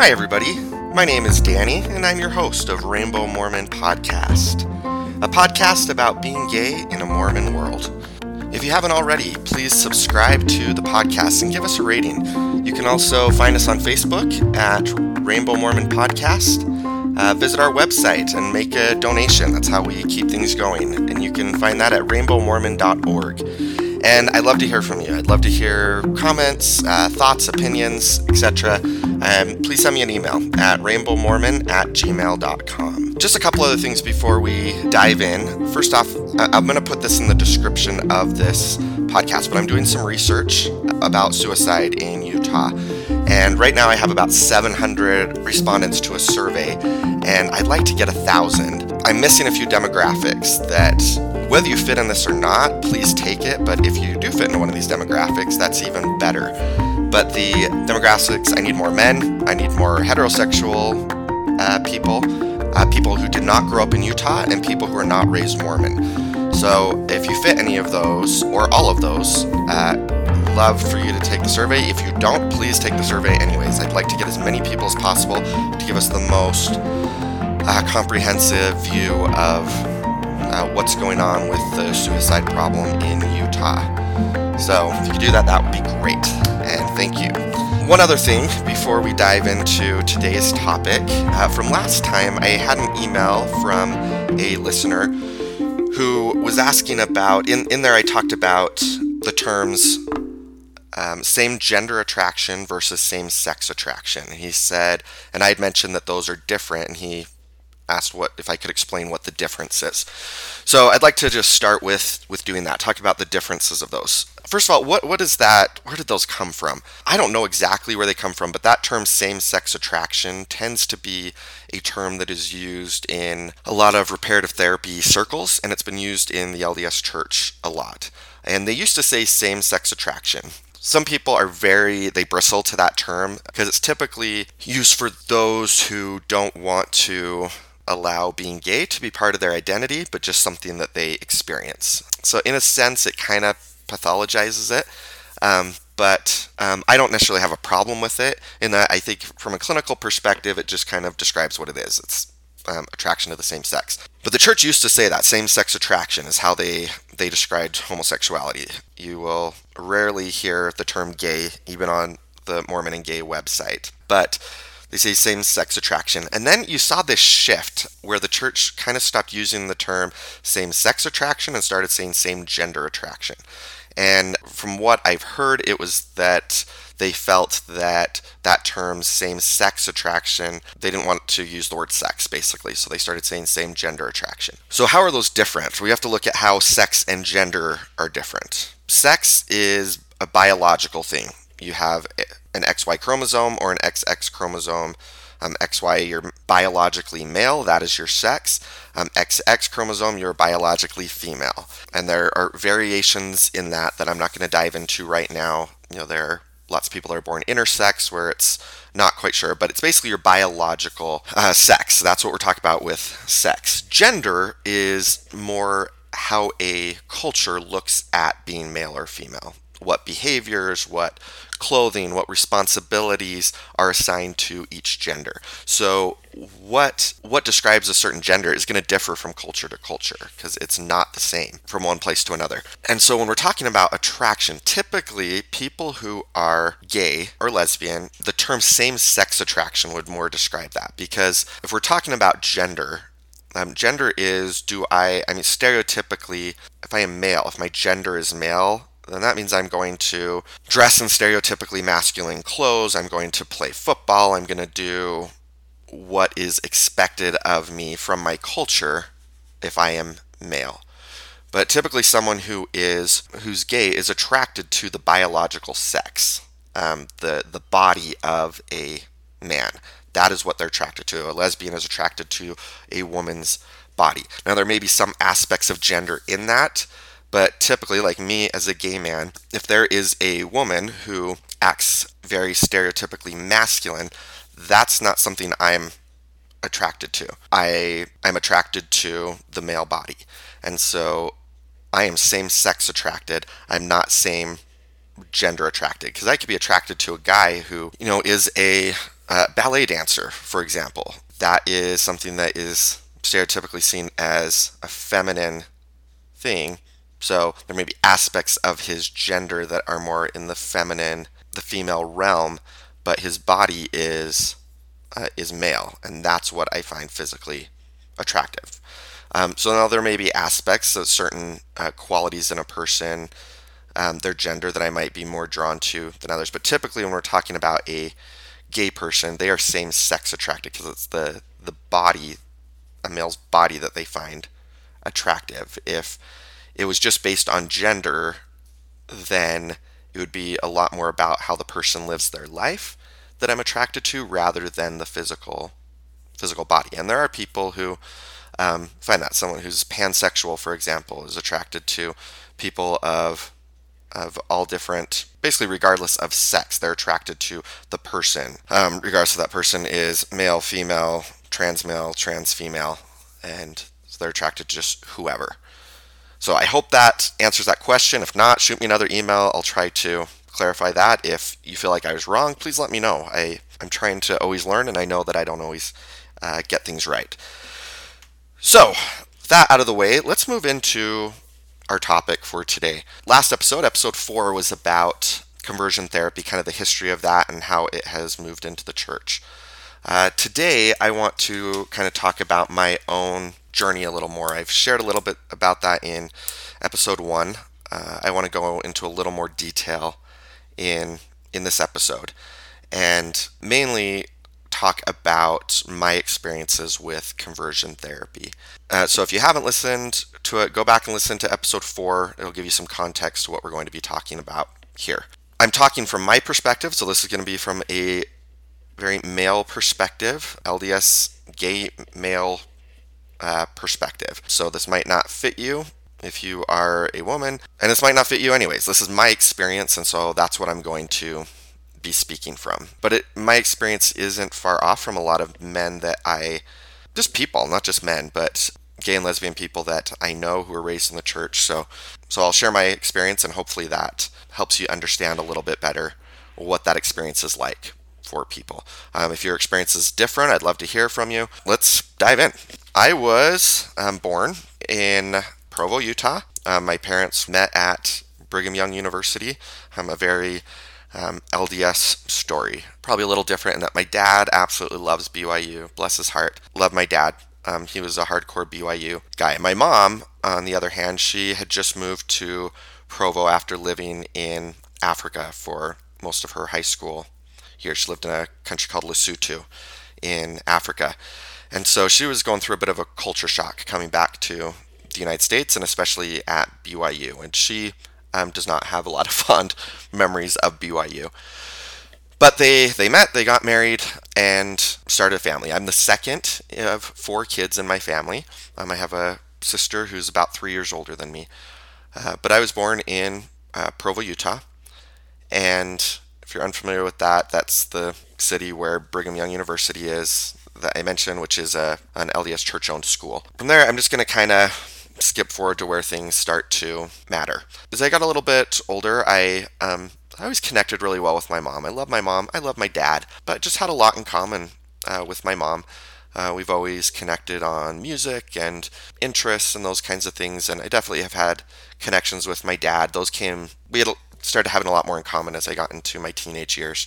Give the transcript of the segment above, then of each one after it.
Hi, everybody. My name is Danny, and I'm your host of Rainbow Mormon Podcast, a podcast about being gay in a Mormon world. If you haven't already, please subscribe to the podcast and give us a rating. You can also find us on Facebook at Rainbow Mormon Podcast. Uh, visit our website and make a donation. That's how we keep things going. And you can find that at rainbowmormon.org. And I'd love to hear from you. I'd love to hear comments, uh, thoughts, opinions, etc. Um, please send me an email at rainbowmormon at gmail.com. Just a couple other things before we dive in. First off, I'm going to put this in the description of this podcast, but I'm doing some research about suicide in Utah. And right now I have about 700 respondents to a survey, and I'd like to get a thousand. I'm missing a few demographics that whether you fit in this or not, please take it. But if you do fit into one of these demographics, that's even better. But the demographics I need more men, I need more heterosexual uh, people, uh, people who did not grow up in Utah, and people who are not raised Mormon. So if you fit any of those, or all of those, uh, love for you to take the survey. If you don't, please take the survey anyways. I'd like to get as many people as possible to give us the most uh, comprehensive view of uh, what's going on with the suicide problem in Utah. So if you could do that, that would be great. And thank you. One other thing before we dive into today's topic. Uh, from last time, I had an email from a listener who was asking about, in, in there, I talked about the terms um, same gender attraction versus same sex attraction. He said, and I had mentioned that those are different, and he asked what if I could explain what the difference is. So I'd like to just start with with doing that. Talk about the differences of those. First of all, what what is that? Where did those come from? I don't know exactly where they come from, but that term same-sex attraction tends to be a term that is used in a lot of reparative therapy circles, and it's been used in the LDS Church a lot. And they used to say same-sex attraction some people are very they bristle to that term because it's typically used for those who don't want to allow being gay to be part of their identity, but just something that they experience. So, in a sense, it kind of pathologizes it. Um, but um, I don't necessarily have a problem with it. In that, I think from a clinical perspective, it just kind of describes what it is. It's um, attraction to the same sex. But the church used to say that same-sex attraction is how they they described homosexuality. You will rarely hear the term gay, even on the Mormon and Gay website. But they say same sex attraction. And then you saw this shift where the church kind of stopped using the term same sex attraction and started saying same gender attraction. And from what I've heard, it was that they felt that that term same sex attraction, they didn't want to use the word sex basically. So they started saying same gender attraction. So, how are those different? We have to look at how sex and gender are different. Sex is a biological thing. You have eh, an XY chromosome or an XX chromosome. Um, XY, you're biologically male, that is your sex. Um, XX chromosome, you're biologically female. And there are variations in that that I'm not going to dive into right now. You know, there are lots of people that are born intersex where it's not quite sure, but it's basically your biological uh, sex. That's what we're talking about with sex. Gender is more how a culture looks at being male or female what behaviors, what clothing, what responsibilities are assigned to each gender. So what what describes a certain gender is going to differ from culture to culture because it's not the same from one place to another. And so when we're talking about attraction, typically people who are gay or lesbian, the term same-sex attraction would more describe that because if we're talking about gender, um, gender is do I, I mean, stereotypically, if I am male, if my gender is male, then that means I'm going to dress in stereotypically masculine clothes. I'm going to play football. I'm going to do what is expected of me from my culture if I am male. But typically, someone who is who's gay is attracted to the biological sex, um, the the body of a man. That is what they're attracted to. A lesbian is attracted to a woman's body. Now, there may be some aspects of gender in that, but typically, like me as a gay man, if there is a woman who acts very stereotypically masculine, that's not something I'm attracted to. I I'm attracted to the male body. And so I am same sex attracted. I'm not same gender attracted because I could be attracted to a guy who, you know, is a uh, ballet dancer, for example. That is something that is stereotypically seen as a feminine thing. So there may be aspects of his gender that are more in the feminine, the female realm, but his body is uh, is male, and that's what I find physically attractive. Um, so now there may be aspects of certain uh, qualities in a person, um, their gender that I might be more drawn to than others. But typically, when we're talking about a gay person, they are same sex attracted because it's the the body, a male's body that they find attractive. If it was just based on gender, then it would be a lot more about how the person lives their life that I'm attracted to rather than the physical physical body. And there are people who um, find that someone who's pansexual, for example, is attracted to people of of all different, basically regardless of sex, they're attracted to the person, um, regardless of that person is male, female, trans male, trans female, and they're attracted to just whoever. So I hope that answers that question. If not, shoot me another email. I'll try to clarify that. If you feel like I was wrong, please let me know. I, I'm trying to always learn, and I know that I don't always uh, get things right. So, that out of the way, let's move into our topic for today. Last episode, episode four, was about conversion therapy, kind of the history of that and how it has moved into the church. Uh, today, I want to kind of talk about my own journey a little more. I've shared a little bit about that in episode one. Uh, I want to go into a little more detail in in this episode, and mainly talk about my experiences with conversion therapy. Uh, so if you haven't listened to it, go back and listen to episode four. It'll give you some context to what we're going to be talking about here. I'm talking from my perspective, so this is going to be from a very male perspective, LDS gay male uh, perspective. So this might not fit you if you are a woman, and this might not fit you anyways. This is my experience, and so that's what I'm going to be speaking from. But it, my experience isn't far off from a lot of men that I, just people, not just men, but gay and lesbian people that I know who are raised in the church. So, so I'll share my experience, and hopefully that helps you understand a little bit better what that experience is like for people. Um, if your experience is different, I'd love to hear from you. Let's dive in. I was um, born in Provo, Utah. Um, my parents met at Brigham Young University. I'm a very um, LDS story. Probably a little different in that my dad absolutely loves BYU. Bless his heart. Love my dad. Um, he was a hardcore BYU guy. My mom, on the other hand, she had just moved to Provo after living in Africa for most of her high school here. She lived in a country called Lesotho in Africa. And so she was going through a bit of a culture shock coming back to the United States and especially at BYU. And she um, does not have a lot of fond memories of BYU. But they, they met, they got married, and started a family. I'm the second of four kids in my family. Um, I have a sister who's about three years older than me. Uh, but I was born in uh, Provo, Utah. And if you're unfamiliar with that, that's the city where Brigham Young University is that I mentioned, which is a, an LDS church owned school. From there, I'm just going to kind of skip forward to where things start to matter. As I got a little bit older, I um, I always connected really well with my mom. I love my mom. I love my dad, but just had a lot in common uh, with my mom. Uh, we've always connected on music and interests and those kinds of things, and I definitely have had connections with my dad. Those came we had started having a lot more in common as I got into my teenage years.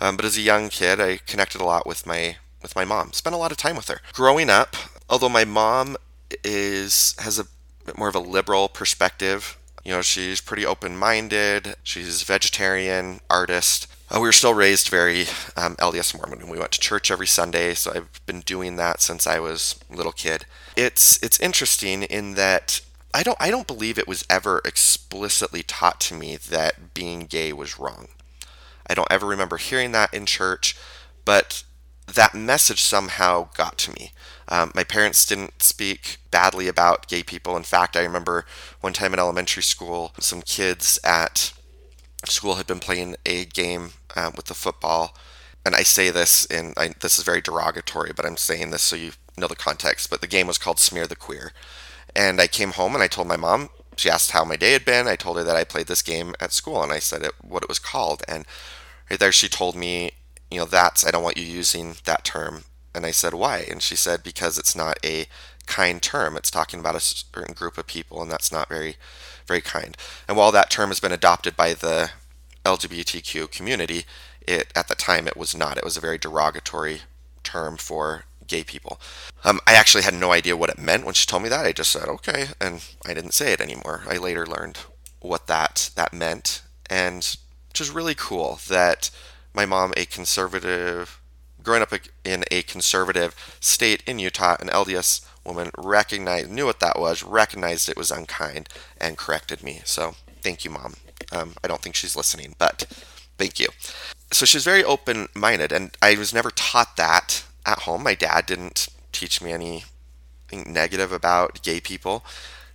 Um, but as a young kid, I connected a lot with my with my mom. Spent a lot of time with her. Growing up, although my mom is has a bit more of a liberal perspective, you know, she's pretty open-minded. She's vegetarian, artist. Uh, we were still raised very um, LDS Mormon. We went to church every Sunday, so I've been doing that since I was a little kid. It's it's interesting in that I don't I don't believe it was ever explicitly taught to me that being gay was wrong. I don't ever remember hearing that in church, but that message somehow got to me. Um, my parents didn't speak badly about gay people. In fact, I remember one time in elementary school, some kids at school had been playing a game um, with the football. And I say this, and this is very derogatory, but I'm saying this so you know the context. But the game was called Smear the Queer. And I came home and I told my mom, she asked how my day had been. I told her that I played this game at school and I said it, what it was called. And right there, she told me you know, that's, I don't want you using that term. And I said, why? And she said, because it's not a kind term. It's talking about a certain group of people, and that's not very, very kind. And while that term has been adopted by the LGBTQ community, it at the time it was not. It was a very derogatory term for gay people. Um, I actually had no idea what it meant when she told me that. I just said okay, and I didn't say it anymore. I later learned what that that meant, and which is really cool that my mom, a conservative, growing up in a conservative state in Utah, an LDS woman, recognized knew what that was, recognized it was unkind, and corrected me. So thank you, mom. Um, I don't think she's listening, but thank you. So she's very open minded, and I was never taught that at home. My dad didn't teach me anything negative about gay people.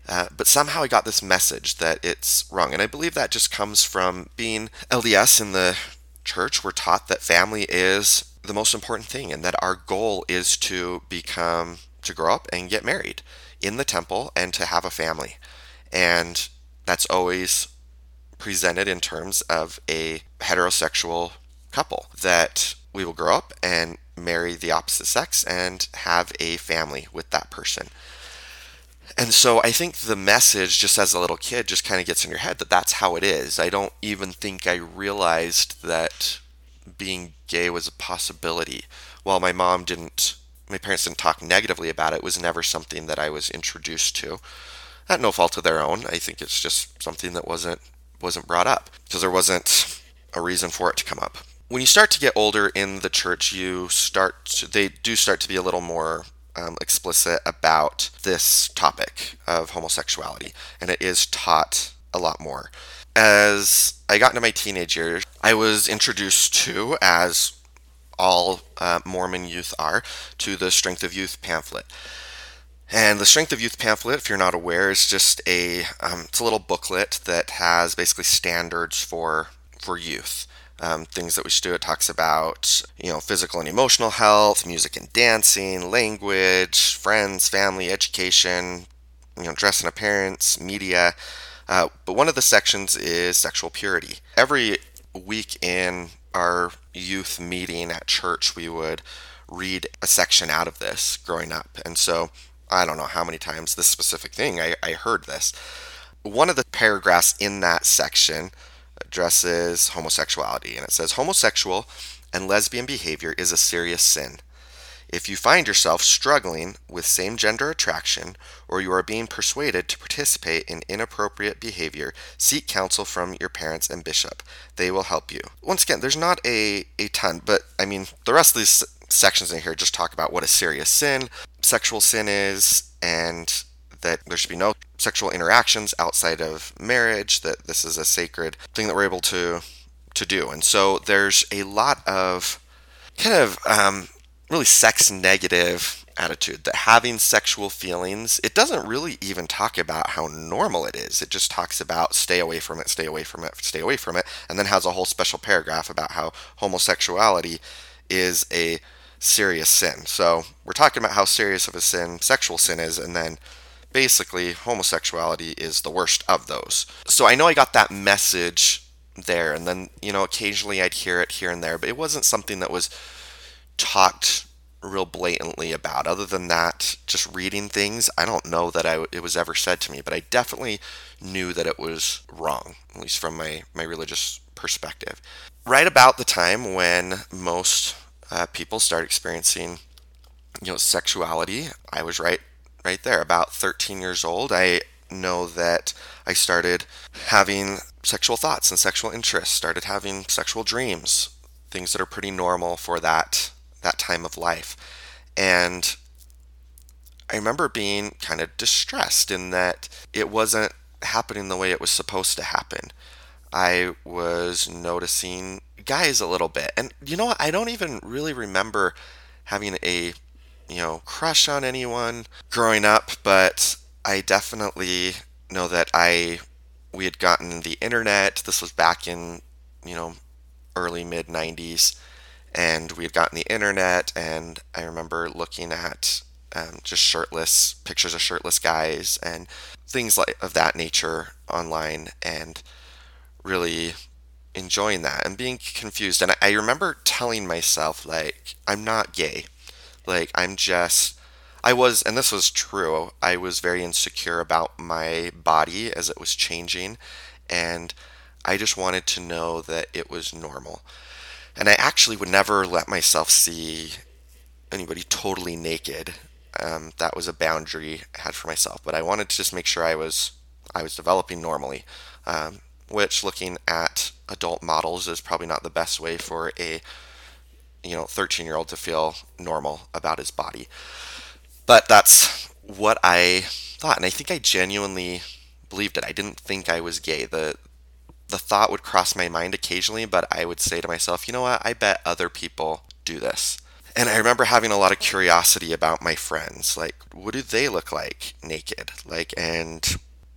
Uh, but somehow I got this message that it's wrong. And I believe that just comes from being LDS in the church. We're taught that family is the most important thing and that our goal is to become, to grow up and get married in the temple and to have a family. And that's always presented in terms of a heterosexual couple that we will grow up and marry the opposite sex and have a family with that person. And so I think the message, just as a little kid, just kind of gets in your head that that's how it is. I don't even think I realized that being gay was a possibility. While my mom didn't, my parents didn't talk negatively about it, it was never something that I was introduced to. At no fault of their own. I think it's just something that wasn't wasn't brought up because there wasn't a reason for it to come up when you start to get older in the church, you start to, they do start to be a little more um, explicit about this topic of homosexuality, and it is taught a lot more. As I got into my teenage years, I was introduced to, as all uh, Mormon youth are, to the Strength of Youth pamphlet. And the Strength of Youth pamphlet, if you're not aware, is just a um, it's a little booklet that has basically standards for for youth um, things that we should do. It talks about, you know, physical and emotional health, music and dancing, language, friends, family, education, you know, dress and appearance, media. Uh, but one of the sections is sexual purity. Every week in our youth meeting at church, we would read a section out of this growing up. And so I don't know how many times this specific thing I, I heard this. One of the paragraphs in that section addresses homosexuality, and it says homosexual and lesbian behavior is a serious sin. If you find yourself struggling with same gender attraction or you are being persuaded to participate in inappropriate behavior, seek counsel from your parents and bishop. They will help you. Once again, there's not a, a ton, but I mean, the rest of these sections in here just talk about what a serious sin, sexual sin is, and that there should be no sexual interactions outside of marriage, that this is a sacred thing that we're able to to do. And so there's a lot of kind of um, really sex negative attitude that having sexual feelings it doesn't really even talk about how normal it is it just talks about stay away from it stay away from it stay away from it and then has a whole special paragraph about how homosexuality is a serious sin so we're talking about how serious of a sin sexual sin is and then basically homosexuality is the worst of those. So I know I got that message there, and then, you know, occasionally I'd hear it here and there, but it wasn't something that was talked real blatantly about. Other than that, just reading things, I don't know that I, it was ever said to me, but I definitely knew that it was wrong, at least from my, my religious perspective. Right about the time when most uh, people start experiencing you know sexuality i was right right there. About 13 years old, I know that I started having sexual thoughts and sexual interests, started having sexual dreams, things that are pretty normal for that that time of life. And I remember being kind of distressed in that it wasn't happening the way it was supposed to happen. I was noticing guys a little bit. And you know what? I don't even really remember having a you know, crush on anyone growing up, but I definitely know that I we had gotten the internet. This was back in, you know, early mid 90s and we had gotten the internet and I remember looking at um, just shirtless pictures of shirtless guys and things like of that nature online and really enjoying that and being confused. And I, I remember telling myself, like, I'm not gay. Like, I'm just. I was, and this was true, I was very insecure about my body as it was changing. And I just wanted to know that it was normal. And I actually would never let myself see anybody totally naked. Um, that was a boundary I had for myself. But I wanted to just make sure I was I was developing normally. Um, which, looking at adult models, is probably not the best way for a you know 13 year old to feel normal about his body. But that's what I thought, and I think I genuinely believed it. I didn't think I was gay. the The thought would cross my mind occasionally, but I would say to myself, you know what? I bet other people do this. And I remember having a lot of curiosity about my friends. Like, what do they look like naked? Like, and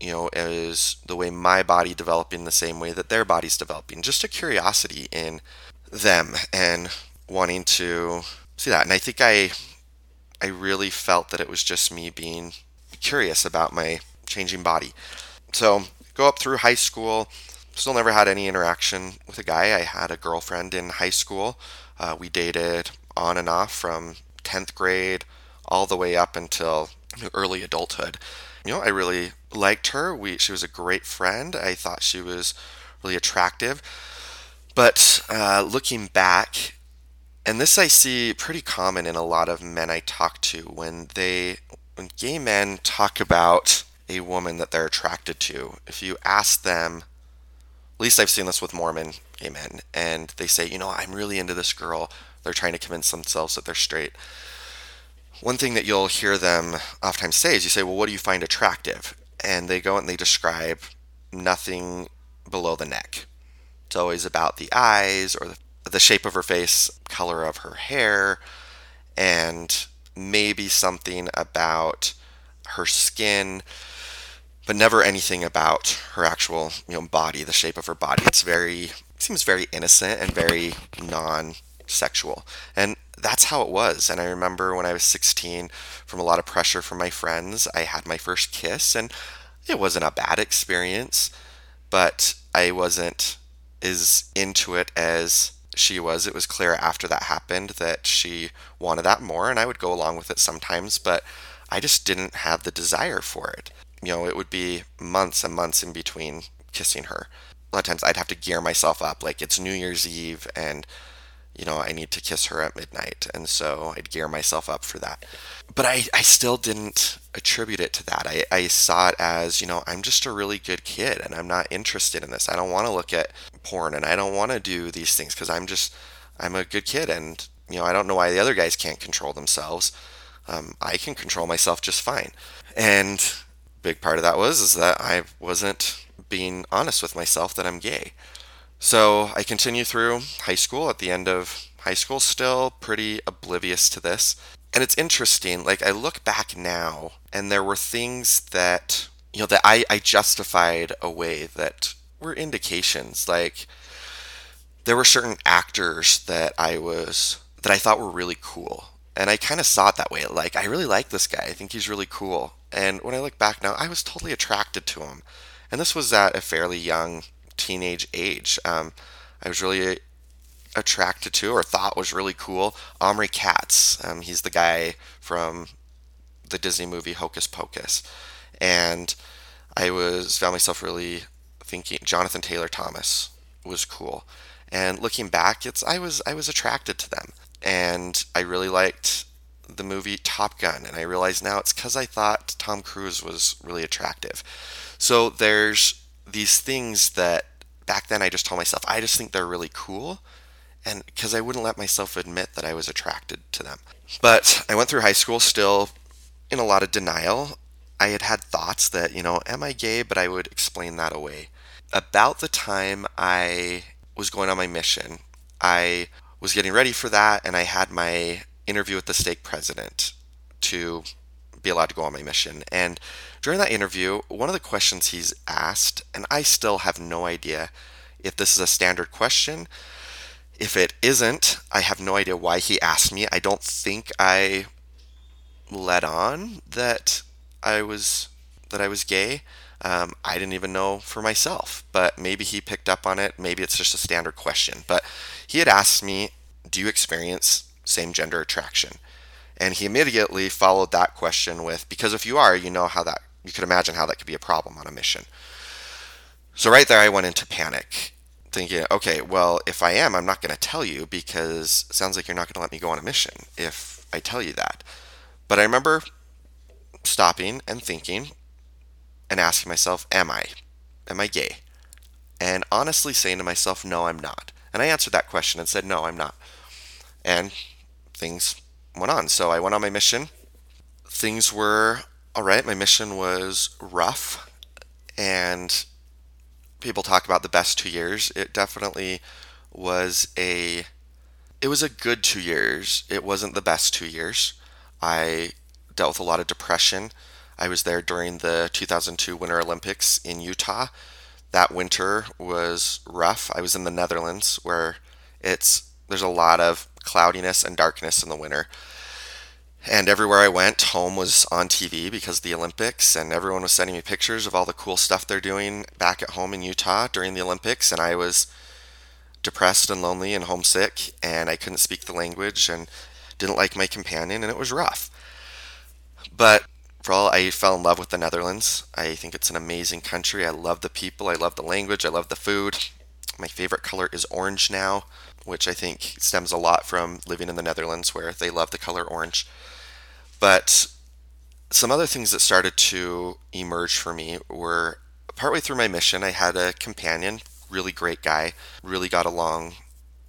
you know, is the way my body developing the same way that their body's developing? Just a curiosity in them and wanting to see that. And I think I I really felt that it was just me being curious about my changing body. So go up through high school. Still never had any interaction with a guy. I had a girlfriend in high school. Uh, we dated on and off from 10th grade all the way up until early adulthood. You know, I really liked her. We she was a great friend. I thought she was really attractive. But uh, looking back, and this I see pretty common in a lot of men I talk to when they when gay men talk about a woman that they're attracted to. If you ask them, at least I've seen this with Mormon gay men, and they say, you know, I'm really into this girl. They're trying to convince themselves that they're straight. One thing that you'll hear them oftentimes say is you say, well, what do you find attractive? and they go and they describe nothing below the neck. It's always about the eyes or the, the shape of her face, color of her hair, and maybe something about her skin, but never anything about her actual, you know, body, the shape of her body. It's very seems very innocent and very non-sexual. And that's how it was. And I remember when I was 16, from a lot of pressure from my friends, I had my first kiss, and it wasn't a bad experience, but I wasn't as into it as she was. It was clear after that happened that she wanted that more, and I would go along with it sometimes, but I just didn't have the desire for it. You know, it would be months and months in between kissing her. A lot of times I'd have to gear myself up, like it's New Year's Eve and you know, I need to kiss her at midnight. And so I'd gear myself up for that. But I, I still didn't attribute it to that. I, I saw it as, you know, I'm just a really good kid and I'm not interested in this. I don't want to look at porn and I don't want to do these things because I'm just, I'm a good kid. And, you know, I don't know why the other guys can't control themselves. Um, I can control myself just fine. And big part of that was is that I wasn't being honest with myself that I'm gay. So I continue through high school. At the end of high school, still pretty oblivious to this. And it's interesting, like I look back now, and there were things that, you know, that I, I justified away that were indications. Like there were certain actors that I was, that I thought were really cool. And I kind of saw it that way. Like, I really like this guy. I think he's really cool. And when I look back now, I was totally attracted to him. And this was at a fairly young teenage age. Um, I was really attracted to or thought was really cool. Omri Katz. Um, he's the guy from the Disney movie Hocus Pocus. And I was found myself really thinking Jonathan Taylor Thomas was cool. And looking back, it's I was I was attracted to them. And I really liked the movie Top Gun and I realize now it's cuz I thought Tom Cruise was really attractive. So there's these things that back then I just told myself, I just think they're really cool. And because I wouldn't let myself admit that I was attracted to them. But I went through high school still in a lot of denial. I had had thoughts that, you know, am I gay? But I would explain that away. About the time I was going on my mission, I was getting ready for that and I had my interview with the stake president to be allowed to go on my mission. And during that interview, one of the questions he's asked, and I still have no idea if this is a standard question. If it isn't, I have no idea why he asked me. I don't think I let on that I was that I was gay. Um, I didn't even know for myself, but maybe he picked up on it. Maybe it's just a standard question. But he had asked me, Do you experience same gender attraction? And he immediately followed that question with, Because if you are, you know how that, you could imagine how that could be a problem on a mission. So right there, I went into panic, thinking, okay, well, if I am, I'm not going to tell you because it sounds like you're not going to let me go on a mission if I tell you that. But I remember stopping and thinking and asking myself, am I? Am I gay? And honestly saying to myself, no, I'm not. And I answered that question and said, no, I'm not. And things went on. So I went on my mission. Things were all right. My mission was rough. And people talk about the best two years. It definitely was a it was a good two years. It wasn't the best two years. I dealt with a lot of depression. I was there during the 2002 Winter Olympics in Utah. That winter was rough. I was in the Netherlands where it's there's a lot of cloudiness and darkness in the winter. And everywhere I went, home was on TV because of the Olympics, and everyone was sending me pictures of all the cool stuff they're doing back at home in Utah during the Olympics. And I was depressed and lonely and homesick, and I couldn't speak the language and didn't like my companion, and it was rough. But for all, I fell in love with the Netherlands. I think it's an amazing country. I love the people, I love the language, I love the food. My favorite color is orange now, which I think stems a lot from living in the Netherlands where they love the color orange. But some other things that started to emerge for me were partway through my mission, I had a companion, really great guy, really got along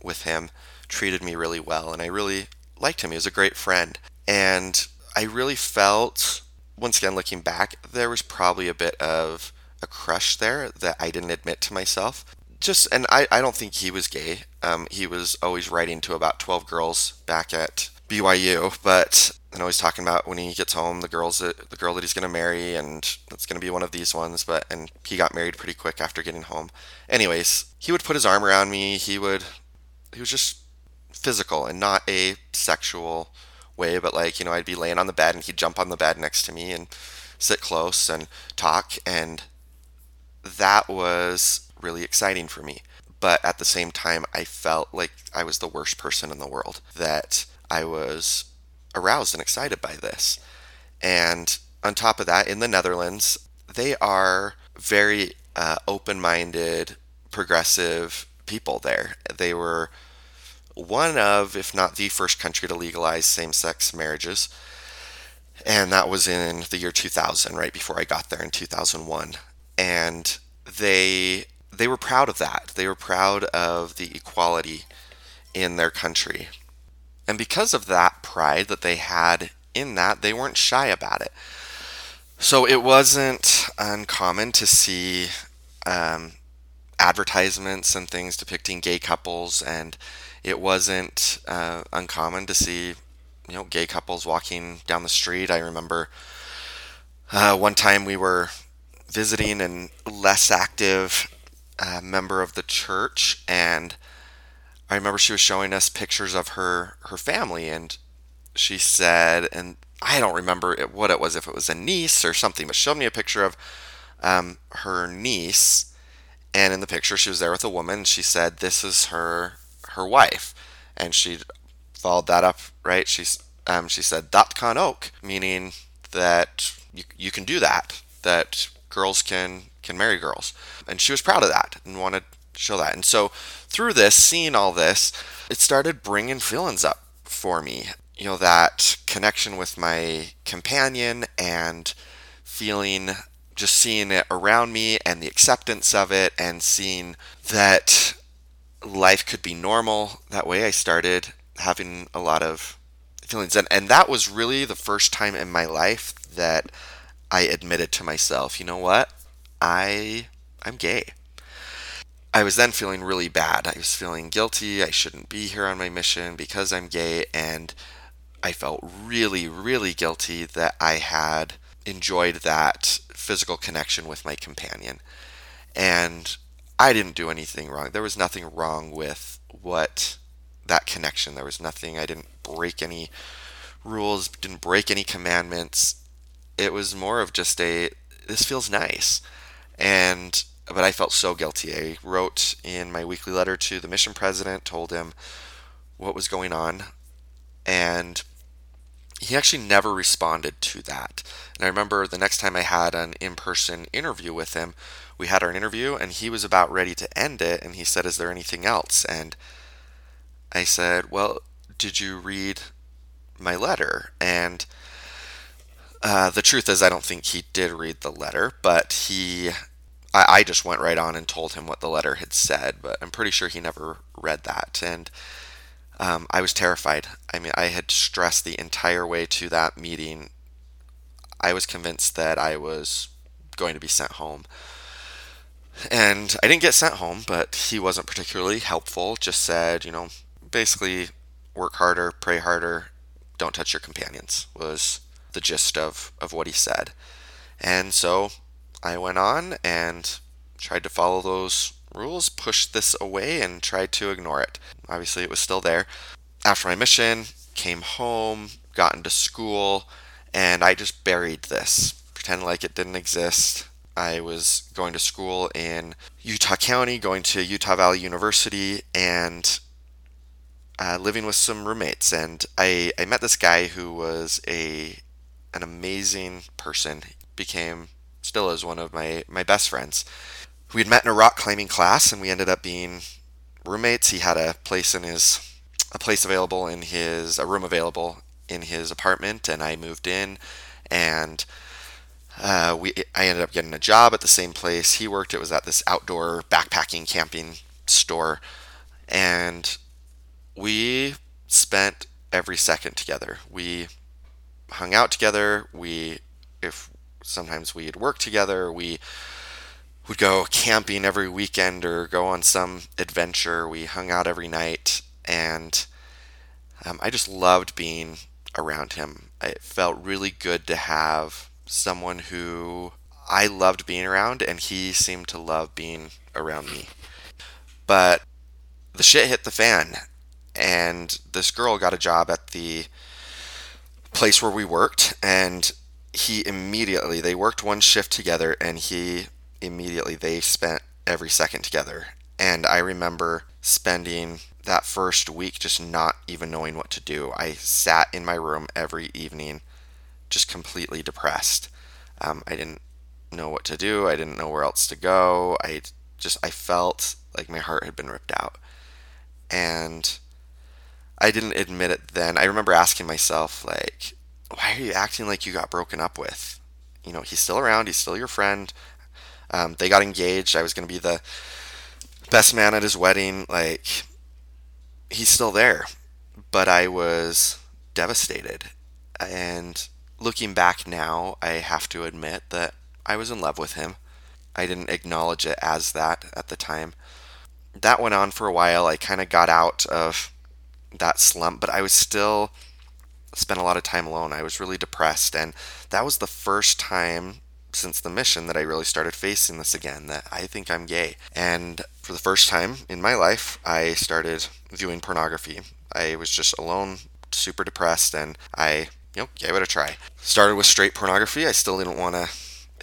with him, treated me really well, and I really liked him. He was a great friend. And I really felt, once again, looking back, there was probably a bit of a crush there that I didn't admit to myself. Just, and I, I don't think he was gay. Um, he was always writing to about 12 girls back at BYU, but and always talking about when he gets home the girls that the girl that he's going to marry and it's going to be one of these ones but and he got married pretty quick after getting home anyways he would put his arm around me he would he was just physical and not a sexual way but like you know I'd be laying on the bed and he'd jump on the bed next to me and sit close and talk and that was really exciting for me but at the same time I felt like I was the worst person in the world that I was aroused and excited by this. And on top of that, in the Netherlands, they are very uh, open minded, progressive people there. They were one of, if not the first country to legalize same sex marriages. And that was in the year 2000, right before I got there in 2001. And they they were proud of that. They were proud of the equality in their country. And because of that pride that they had in that, they weren't shy about it. So it wasn't uncommon to see um, advertisements and things depicting gay couples, and it wasn't uh, uncommon to see, you know, gay couples walking down the street. I remember uh, one time we were visiting a less active uh, member of the church, and I remember she was showing us pictures of her her family, and she said, and I don't remember it, what it was, if it was a niece or something, but showed me a picture of um, her niece, and in the picture she was there with a woman. She said, "This is her her wife," and she followed that up, right? She's um, she said, "Dat kan ook," meaning that you, you can do that, that girls can can marry girls, and she was proud of that and wanted to show that. And so through this, seeing all this, it started bringing feelings up for me. You know, that connection with my companion and feeling just seeing it around me and the acceptance of it and seeing that life could be normal. That way, I started having a lot of feelings. And, and that was really the first time in my life that I admitted to myself, you know what? I I'm gay. I was then feeling really bad. I was feeling guilty. I shouldn't be here on my mission because I'm gay. And I felt really, really guilty that I had enjoyed that physical connection with my companion. And I didn't do anything wrong. There was nothing wrong with what that connection. There was nothing, I didn't break any rules, didn't break any commandments. It was more of just a, this feels nice. And but I felt so guilty. I wrote in my weekly letter to the mission president, told him what was going on, and he actually never responded to that. And I remember the next time I had an in person interview with him, we had our interview and he was about ready to end it. And he said, Is there anything else? And I said, Well, did you read my letter? And uh, the truth is, I don't think he did read the letter, but he. I, I just went right on and told him what the letter had said, but I'm pretty sure he never read that. And um, I was terrified. I mean, I had stressed the entire way to that meeting. I was convinced that I was going to be sent home. And I didn't get sent home, but he wasn't particularly helpful. Just said, you know, basically work harder, pray harder, don't touch your companions, was the gist of, of what he said. And so I went on and tried to follow those rules, pushed this away, and tried to ignore it. Obviously, it was still there. After my mission, came home, got into school, and I just buried this, pretended like it didn't exist. I was going to school in Utah County, going to Utah Valley University, and uh, living with some roommates. And I, I met this guy who was a an amazing person. Became still is one of my my best friends we had met in a rock climbing class and we ended up being roommates. He had a place in his a place available in his a room available in his apartment and I moved in and uh, we I ended up getting a job at the same place he worked. It was at this outdoor backpacking camping store, and we spent every second together. We hung out together. We if sometimes we'd work together. We would go camping every weekend or go on some adventure. We hung out every night, and um, I just loved being around him. It felt really good to have someone who I loved being around, and he seemed to love being around me. But the shit hit the fan, and this girl got a job at the place where we worked, and he immediately, they worked one shift together, and he immediately they spent every second together. And I remember spending that first week just not even knowing what to do. I sat in my room every evening just completely depressed. Um, I didn't know what to do. I didn't know where else to go. I just I felt like my heart had been ripped out. And I didn't admit it then. I remember asking myself like, why are you acting like you got broken up with? You know, he's still around, he's still your friend. Um, they got engaged. I was going to be the best man at his wedding. Like, he's still there. But I was devastated. And looking back now, I have to admit that I was in love with him. I didn't acknowledge it as that at the time. That went on for a while. I kind of got out of that slump, but I was still spent a lot of time alone. I was really depressed, and that was the first time since the mission that I really started facing this again that I think I'm gay. And for the first time in my life, I started viewing pornography. I was just alone, super depressed, and I, you know, gave it a try. Started with straight pornography. I still didn't want to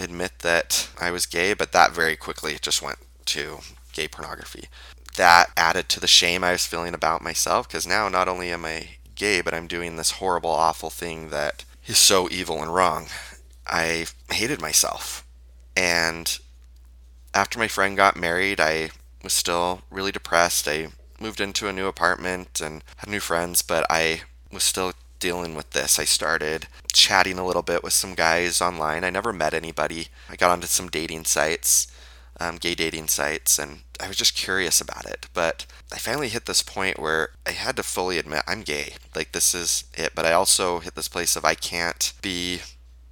admit that I was gay, but that very quickly just went to gay pornography. That added to the shame I was feeling about myself because now not only am I gay, but I'm doing this horrible, awful thing that is so evil and wrong. I hated myself. And after my friend got married, I was still really depressed. I moved into a new apartment and had new friends, but I was still dealing with this. I started chatting a little bit with some guys online. I never met anybody. I got onto some dating sites, um, gay dating sites, and I was just curious about it. But I finally hit this point where I had to fully admit I'm gay. Like, this is it. But I also hit this place of I can't be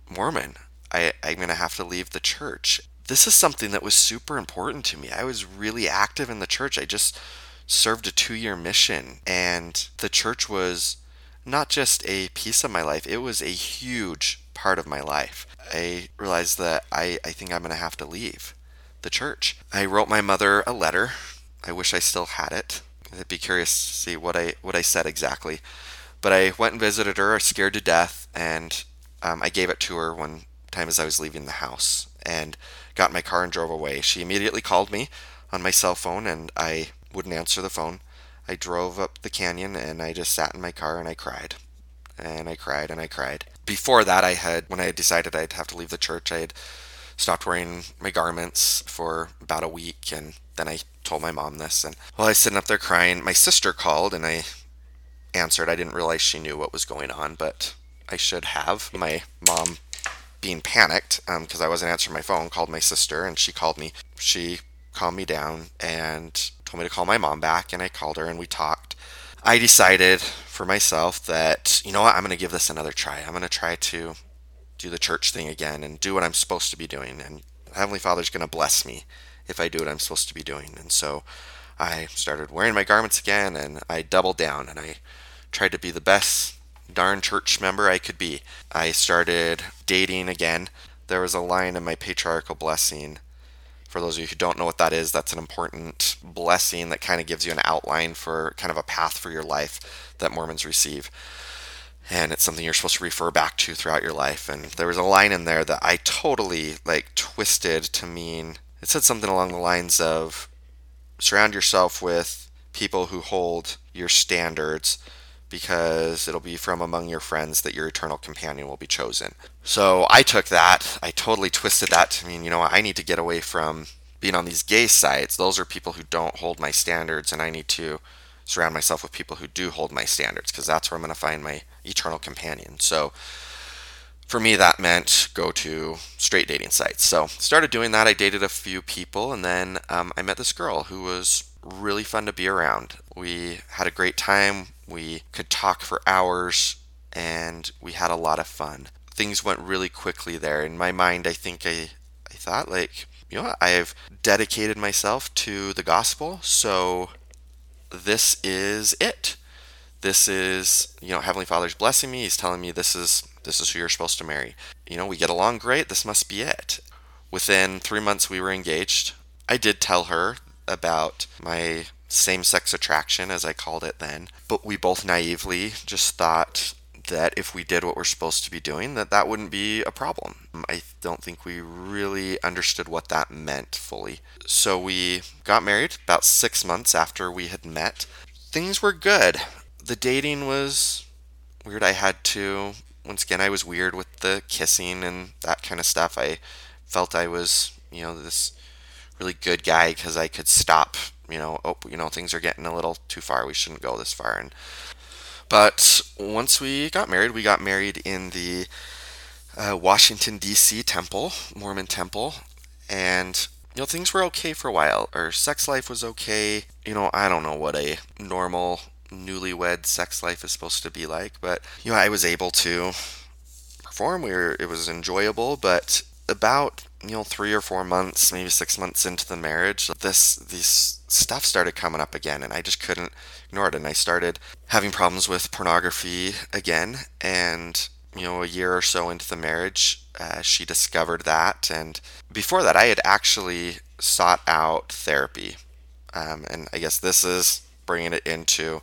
Mormon. I, I'm going to have to leave the church. This is something that was super important to me. I was really active in the church. I just served a two year mission, and the church was not just a piece of my life, it was a huge part of my life. I realized that I, I think I'm going to have to leave the church. I wrote my mother a letter. I wish I still had it. I'd be curious to see what I what I said exactly. But I went and visited her, scared to death, and um, I gave it to her one time as I was leaving the house and got in my car and drove away. She immediately called me on my cell phone, and I wouldn't answer the phone. I drove up the canyon and I just sat in my car and I cried. And I cried and I cried. Before that, I had, when I had decided I'd have to leave the church, I had stopped wearing my garments for about a week. And then I told my mom this. And while I was sitting up there crying, my sister called and I answered. I didn't realize she knew what was going on, but I should have. My mom, being panicked because um, I wasn't answering my phone, called my sister and she called me. She calmed me down and told me to call my mom back, and I called her and we talked. I decided for myself that, you know what, I'm going to give this another try. I'm going to try to do the church thing again and do what I'm supposed to be doing. And Heavenly Father's going to bless me if I do what I'm supposed to be doing. And so I started wearing my garments again and I doubled down and I tried to be the best darn church member I could be. I started dating again. There was a line in my patriarchal blessing for those of you who don't know what that is, that's an important blessing that kind of gives you an outline for kind of a path for your life that Mormons receive. And it's something you're supposed to refer back to throughout your life. And there was a line in there that I totally like twisted to mean it said something along the lines of surround yourself with people who hold your standards because it'll be from among your friends that your eternal companion will be chosen. So I took that, I totally twisted that to mean, you know, I need to get away from being on these gay sites. Those are people who don't hold my standards, and I need to surround myself with people who do hold my standards because that's where I'm going to find my eternal companion. So for me, that meant go to straight dating sites. So started doing that. I dated a few people, and then um, I met this girl who was really fun to be around. We had a great time. We could talk for hours and we had a lot of fun. Things went really quickly there. In my mind, I think I, I thought, like, you know what? I've dedicated myself to the gospel, so this is it. This is, you know, Heavenly Father's blessing me. He's telling me this is this is who you're supposed to marry. You know, we get along great. This must be it. Within three months, we were engaged. I did tell her about my same sex attraction, as I called it then. But we both naively just thought that if we did what we're supposed to be doing, that that wouldn't be a problem. Um, I don't think we really understood what that meant fully. So we got married about six months after we had met. Things were good. The dating was weird. I had to, once again, I was weird with the kissing and that kind of stuff. I felt I was, you know, this really good guy because I could stop you know, oh, you know, things are getting a little too far. We shouldn't go this far. And but once we got married, we got married in the uh, Washington D.C. temple, Mormon temple, and you know things were okay for a while. Our sex life was okay. You know, I don't know what a normal newlywed sex life is supposed to be like, but you know, I was able to perform. We were, it was enjoyable, but about you know three or four months, maybe six months into the marriage, this these stuff started coming up again, and I just couldn't ignore it. And I started having problems with pornography again, and you know a year or so into the marriage, uh, she discovered that, and before that, I had actually sought out therapy, um, and I guess this is bringing it into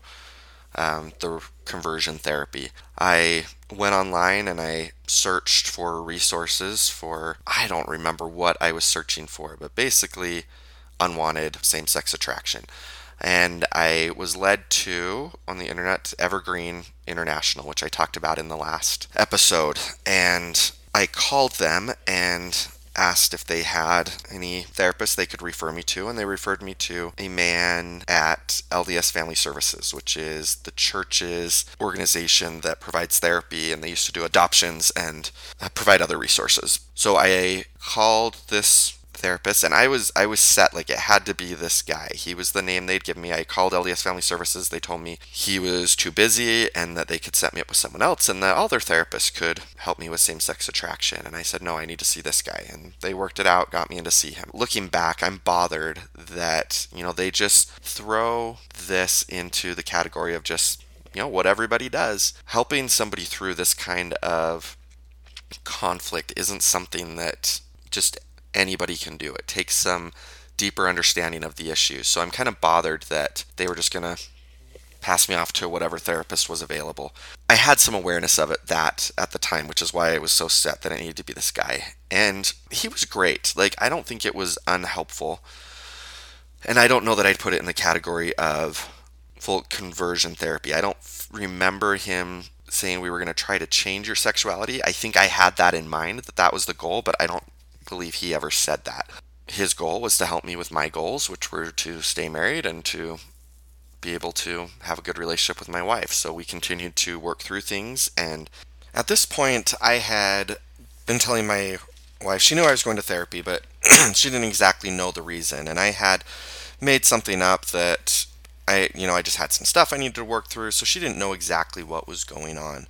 um, the conversion therapy. I went online and I searched for resources for, I don't remember what I was searching for, but basically unwanted same sex attraction. And I was led to, on the internet, Evergreen International, which I talked about in the last episode. And I called them and asked if they had any therapists they could refer me to, and they referred me to a man at LDS Family Services, which is the church's organization that provides therapy, and they used to do adoptions and uh, provide other resources. So I called this therapist and I was I was set like it had to be this guy. He was the name they'd give me. I called LDS Family Services. They told me he was too busy and that they could set me up with someone else and that other therapists could help me with same-sex attraction. And I said, "No, I need to see this guy." And they worked it out, got me in to see him. Looking back, I'm bothered that, you know, they just throw this into the category of just, you know, what everybody does. Helping somebody through this kind of conflict isn't something that just anybody can do. It takes some deeper understanding of the issue. So I'm kind of bothered that they were just going to pass me off to whatever therapist was available. I had some awareness of it that at the time, which is why I was so set that I needed to be this guy. And he was great. Like, I don't think it was unhelpful. And I don't know that I'd put it in the category of full conversion therapy. I don't remember him saying we were going to try to change your sexuality. I think I had that in mind, that that was the goal, but I don't believe he ever said that. His goal was to help me with my goals, which were to stay married and to be able to have a good relationship with my wife. So we continued to work through things. And at this point, I had been telling my wife, she knew I was going to therapy, but she didn't exactly know the reason. And I had made something up that I, you know, I just had some stuff I needed to work through. So she didn't know exactly what was going on.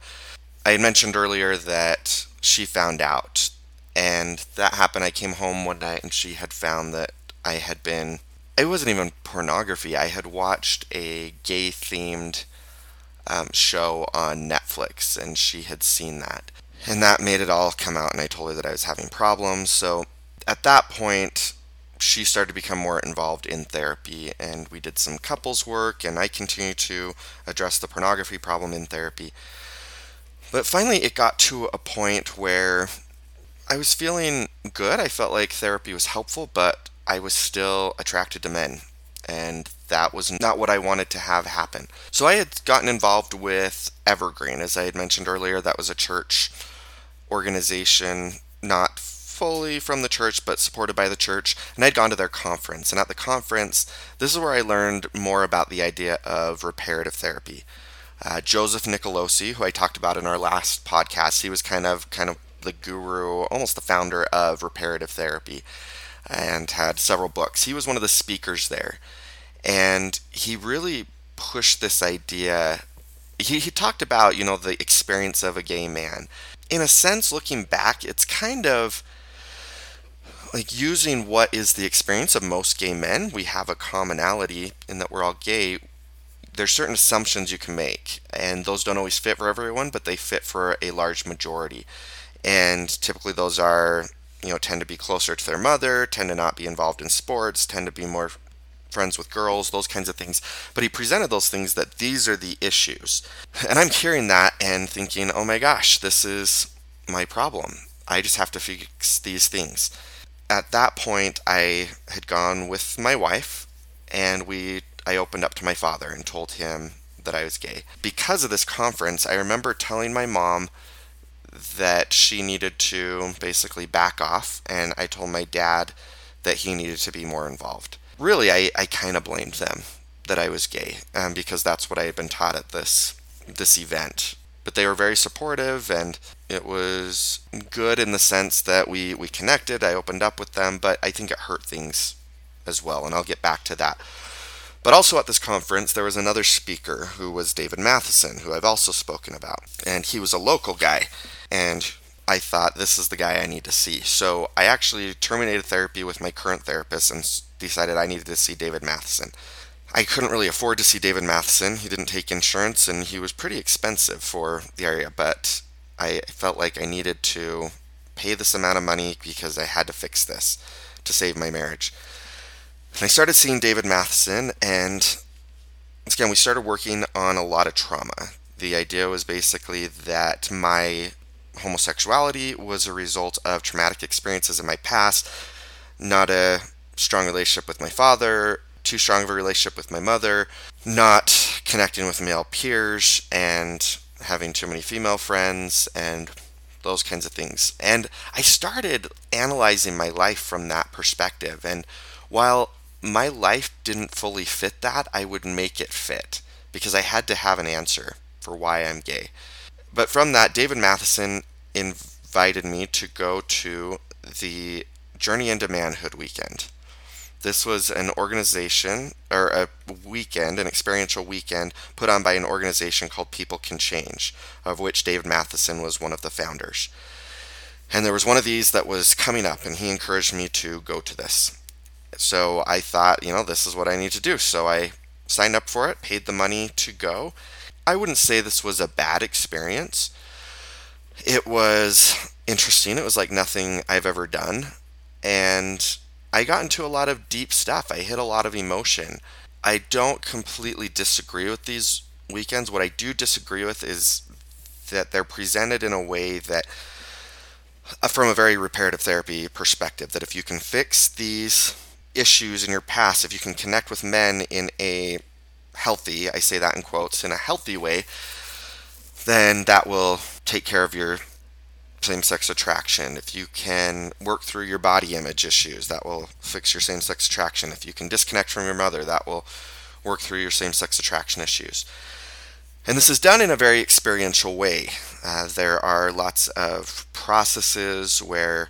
I had mentioned earlier that she found out. And that happened. I came home one night and she had found that I had been it wasn't even pornography. I had watched a gay themed um, show on Netflix, and she had seen that. And that made it all come out, and I told her that I was having problems. So at that point, she started to become more involved in therapy, and we did some couples work, and I continued to address the pornography problem in therapy. But finally, it got to a point where I was feeling good. I felt like therapy was helpful, but I was still attracted to men. And that was not what I wanted to have happen. So I had gotten involved with Evergreen, as I had mentioned earlier. That was a church organization, not fully from the church, but supported by the church. And I'd gone to their conference. And at the conference, this is where I learned more about the idea of reparative therapy. Uh, Joseph Nicolosi, who I talked about in our last podcast, he was kind of kind of the guru, almost the founder of reparative therapy and had several books. He was one of the speakers there. And he really pushed this idea. He, he talked about, you know, the experience of a gay man. In a sense, looking back, it's kind of like using what is the experience of most gay men. We have a commonality in that we're all gay. There's certain assumptions you can make, and those don't always fit for everyone, but they fit for a large majority. And typically, those are you know tend to be closer to their mother, tend to not be involved in sports, tend to be more friends with girls, those kinds of things. But he presented those things that these are the issues. And I'm hearing that and thinking, oh my gosh, this is my problem. I just have to fix these things. At that point, I had gone with my wife and we I opened up to my father and told him that I was gay. Because of this conference, I remember telling my mom that she needed to basically back off, and I told my dad that he needed to be more involved. Really, I, I kind of blamed them that I was gay um, because that's what I had been taught at this this event. But they were very supportive, and it was good in the sense that we we connected. I opened up with them, but I think it hurt things as well, and I'll get back to that. But also at this conference, there was another speaker who was David Matheson, who I've also spoken about. And he was a local guy. And I thought, this is the guy I need to see. So I actually terminated therapy with my current therapist and decided I needed to see David Matheson. I couldn't really afford to see David Matheson. He didn't take insurance and he was pretty expensive for the area, but I felt like I needed to pay this amount of money because I had to fix this to save my marriage. And I started seeing David Matheson, and again, we started working on a lot of trauma. The idea was basically that my homosexuality was a result of traumatic experiences in my past, not a strong relationship with my father, too strong of a relationship with my mother, not connecting with male peers, and having too many female friends, and those kinds of things. And I started analyzing my life from that perspective. And while my life didn't fully fit that, I would make it fit because I had to have an answer for why I'm gay. But from that, David Matheson invited me to go to the Journey into Manhood weekend. This was an organization or a weekend, an experiential weekend put on by an organization called People Can Change, of which David Matheson was one of the founders. And there was one of these that was coming up, and he encouraged me to go to this. So I thought, you know, this is what I need to do. So I signed up for it, paid the money to go. I wouldn't say this was a bad experience. It was interesting. It was like nothing I've ever done. And I got into a lot of deep stuff. I hit a lot of emotion. I don't completely disagree with these weekends. What I do disagree with is that they're presented in a way that, uh, from a very reparative therapy perspective, that if you can fix these issues in your past, if you can connect with men in a healthy, I say that in quotes, in a healthy way, then that will take care of your same sex attraction. If you can work through your body image issues, that will fix your same sex attraction. If you can disconnect from your mother, that will work through your same sex attraction issues. And this is done in a very experiential way. Uh, there are lots of processes where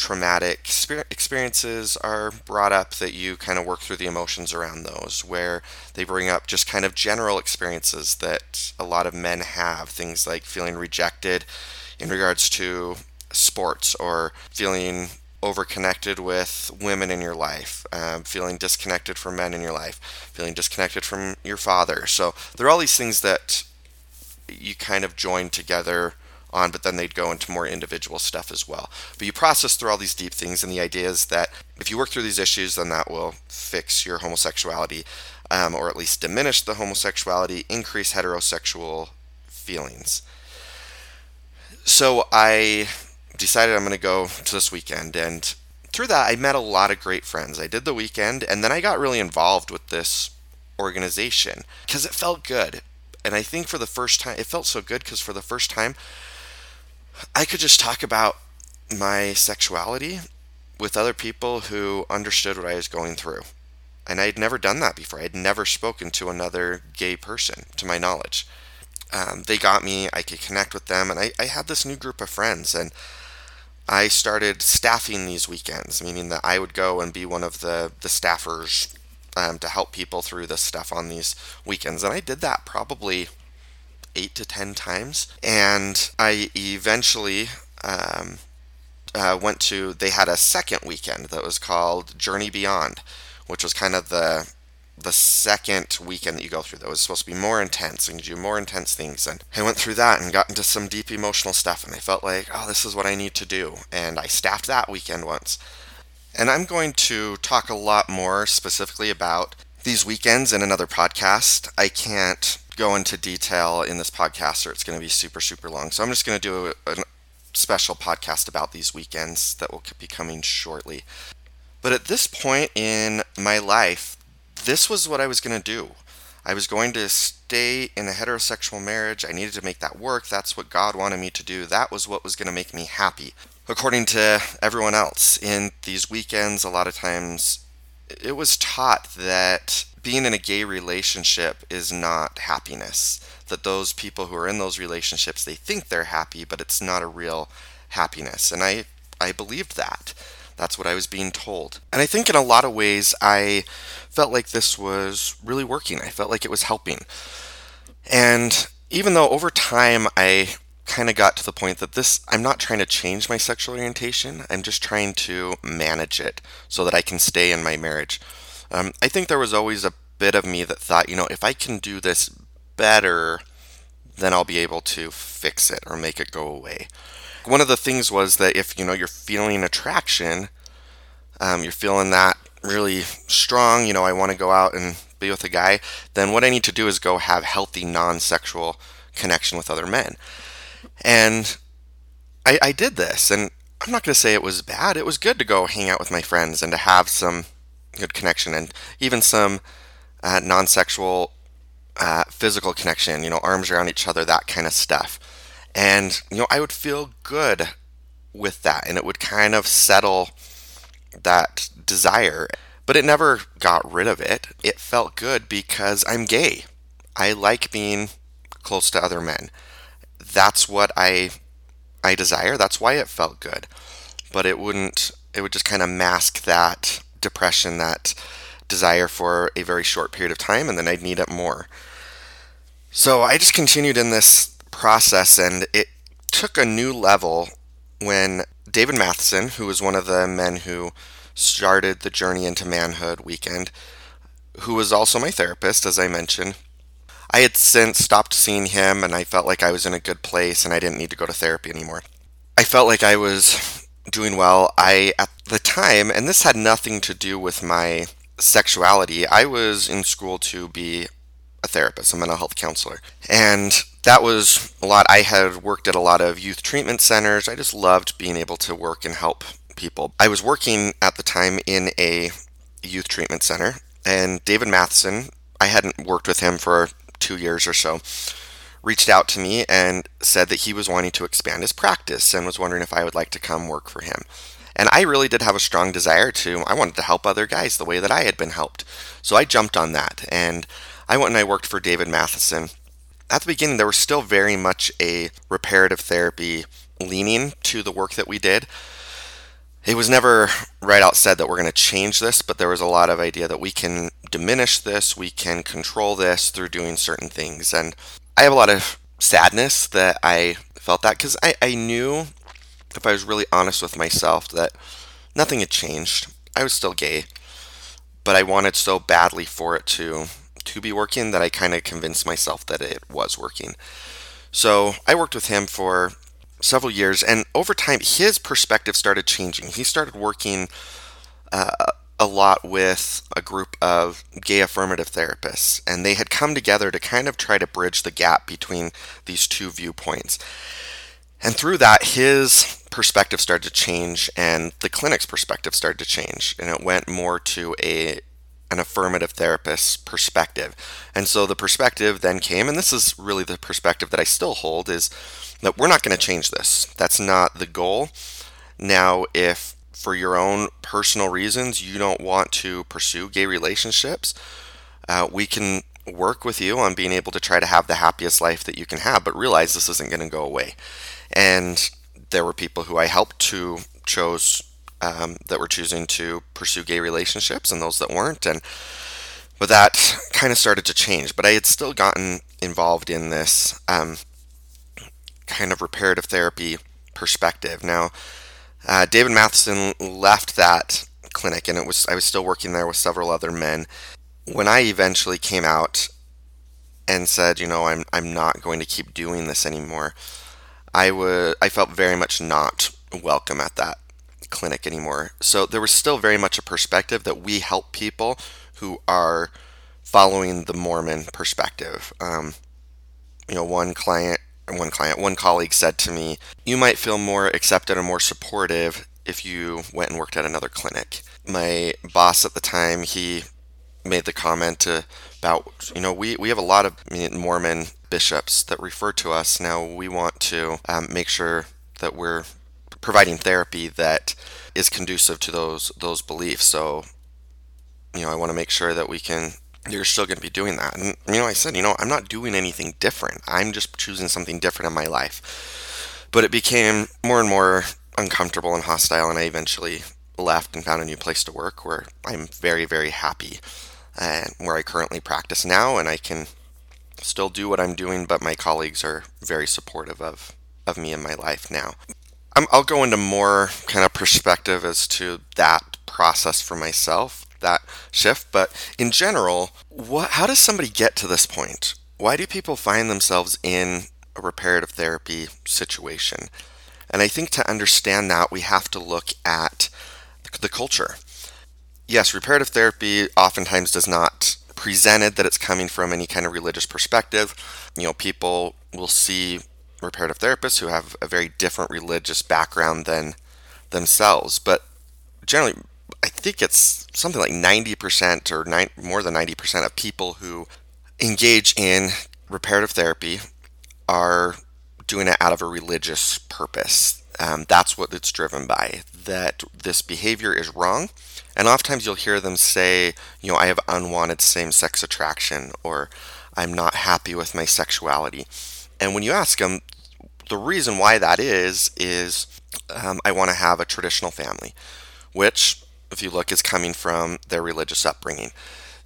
traumatic experiences are brought up that you kind of work through the emotions around those, where they bring up just kind of general experiences that a lot of men have, things like feeling rejected in regards to sports or feeling overconnected with women in your life, um, feeling disconnected from men in your life, feeling disconnected from your father. So there are all these things that you kind of join together on, but then they'd go into more individual stuff as well. But you process through all these deep things, and the idea is that if you work through these issues, then that will fix your homosexuality, um, or at least diminish the homosexuality, increase heterosexual feelings. So I decided I'm going to go to this weekend. And through that, I met a lot of great friends. I did the weekend, and then I got really involved with this organization because it felt good. And I think for the first time, it felt so good because for the first time, I could just talk about my sexuality with other people who understood what I was going through. And I had never done that before. I had never spoken to another gay person, to my knowledge. Um, they got me, I could connect with them, and I, I had this new group of friends. And I started staffing these weekends, meaning that I would go and be one of the, the staffers um, to help people through this stuff on these weekends. And I did that probably eight to ten times. And I eventually um, uh, went to, they had a second weekend that was called Journey Beyond, which was kind of the the second weekend that you go through that was supposed to be more intense and do more intense things. And i went through that and got into some deep emotional stuff and i felt like oh this is what i need to do. And i staffed that weekend once. And i'm going to talk a lot more specifically about these weekends in another podcast. I can't go into detail in this podcast or it's going to be super super long so i'm just going to do a, a special podcast about these weekends that will be coming shortly but at this point in my life this was what I was going to do. I was going to stay in a heterosexual marriage. I needed to make that work. That's what God wanted me to do. That was what was going to make me happy. According to everyone else, in these weekends, a lot of times it was taught that being in a gay relationship is not happiness. That those people who are in those relationships, they think they're happy, but it's not a real happiness. And I, I believed that. That's what I was being told. And I think in a lot of ways, I felt like this was really working. I felt like it was helping. And even though over time I kind of got to the point that this, I'm not trying to change my sexual orientation, I'm just trying to manage it so that I can stay in my marriage. Um, I think there was always a bit of me that thought, you know, if I can do this better, then I'll be able to fix it or make it go away one of the things was that if you know you're feeling attraction, um, you're feeling that really strong. You know, I want to go out and be with a guy. Then what I need to do is go have healthy non-sexual connection with other men. And I, I did this, and I'm not going to say it was bad. It was good to go hang out with my friends and to have some good connection and even some uh, non-sexual uh, physical connection. You know, arms around each other, that kind of stuff. And, you know, I would feel good with that and it would kind of settle that desire. But it never got rid of it. It felt good because I'm gay. I like being close to other men. That's what I I desire. That's why it felt good. But it wouldn't it would just kind of mask that depression, that desire for a very short period of time and then I'd need it more. So I just continued in this process, and it took a new level when David Matheson, who was one of the men who started the Journey into Manhood weekend, who was also my therapist, as I mentioned. I had since stopped seeing him, and I felt like I was in a good place and I didn't need to go to therapy anymore. I felt like I was doing well. I, at the time, and this had nothing to do with my sexuality, I was in school to be a therapist, a mental health counselor. And that was a lot. I had worked at a lot of youth treatment centers. I just loved being able to work and help people. I was working at the time in a youth treatment center, and David Matheson, I hadn't worked with him for two years or so, reached out to me and said that he was wanting to expand his practice and was wondering if I would like to come work for him. And I really did have a strong desire to, I wanted to help other guys the way that I had been helped. So I jumped on that and I went and I worked for David Matheson. At the beginning, there was still very much a reparative therapy leaning to the work that we did. It was never right out said that we're going to change this, but there was a lot of idea that we can diminish this, we can control this through doing certain things. And I have a lot of sadness that I felt that because I, I knew if I was really honest with myself, that nothing had changed. I was still gay, but I wanted so badly for it to to be working that I kind of convinced myself that it was working. So I worked with him for several years, and over time, his perspective started changing. He started working uh, a lot with a group of gay affirmative therapists, and they had come together to kind of try to bridge the gap between these two viewpoints. And through that, his perspective started to change, and the clinic's perspective started to change, and it went more to a an affirmative therapist's perspective. And so the perspective then came, and this is really the perspective that I still hold, is that we're not going to change this. That's not the goal. Now, if for your own personal reasons you don't want to pursue gay relationships, uh, we can work with you on being able to try to have the happiest life that you can have, but realize this isn't going to go away. And there were people who I helped to chose um, that were choosing to pursue gay relationships, and those that weren't, and but that kind of started to change. But I had still gotten involved in this um, kind of reparative therapy perspective. Now, uh, David Matheson left that clinic, and it was I was still working there with several other men. When I eventually came out and said, you know, I'm I'm not going to keep doing this anymore. I would I felt very much not welcome at that clinic anymore. So there was still very much a perspective that we help people who are following the Mormon perspective. Um, you know, one client, one client, one colleague said to me, "You might feel more accepted or more supportive if you went and worked at another clinic." My boss at the time, he made the comment about, you know, we, we have a lot of Mormon bishops that refer to us. Now we want to um, make sure that we're providing therapy that is conducive to those those beliefs. So, you know, I want to make sure that we can. You're still going to be doing that, and you know, I said, you know, I'm not doing anything different. I'm just choosing something different in my life. But it became more and more uncomfortable and hostile, and I eventually left and found a new place to work where I'm very, very happy and where I currently practice now, and I can still do what I'm doing, but my colleagues are very supportive of, of me in my life now. i will go into more kind of perspective as to that process for myself, that shift. But in general, what, how does somebody get to this point? Why do people find themselves in a reparative therapy situation? And I think to understand that, we have to look at the culture. Yes, reparative therapy oftentimes does not presented that it's coming from any kind of religious perspective. You know, people will see reparative therapists who have a very different religious background than themselves, but generally, I think it's something like 90% or more than 90% of people who engage in reparative therapy are doing it out of a religious purpose. Um, that's what it's driven by. That this behavior is wrong and oftentimes you'll hear them say, you know, I have unwanted same sex attraction or I'm not happy with my sexuality. And when you ask them, the reason why that is, is um, I want to have a traditional family, which, if you look, is coming from their religious upbringing.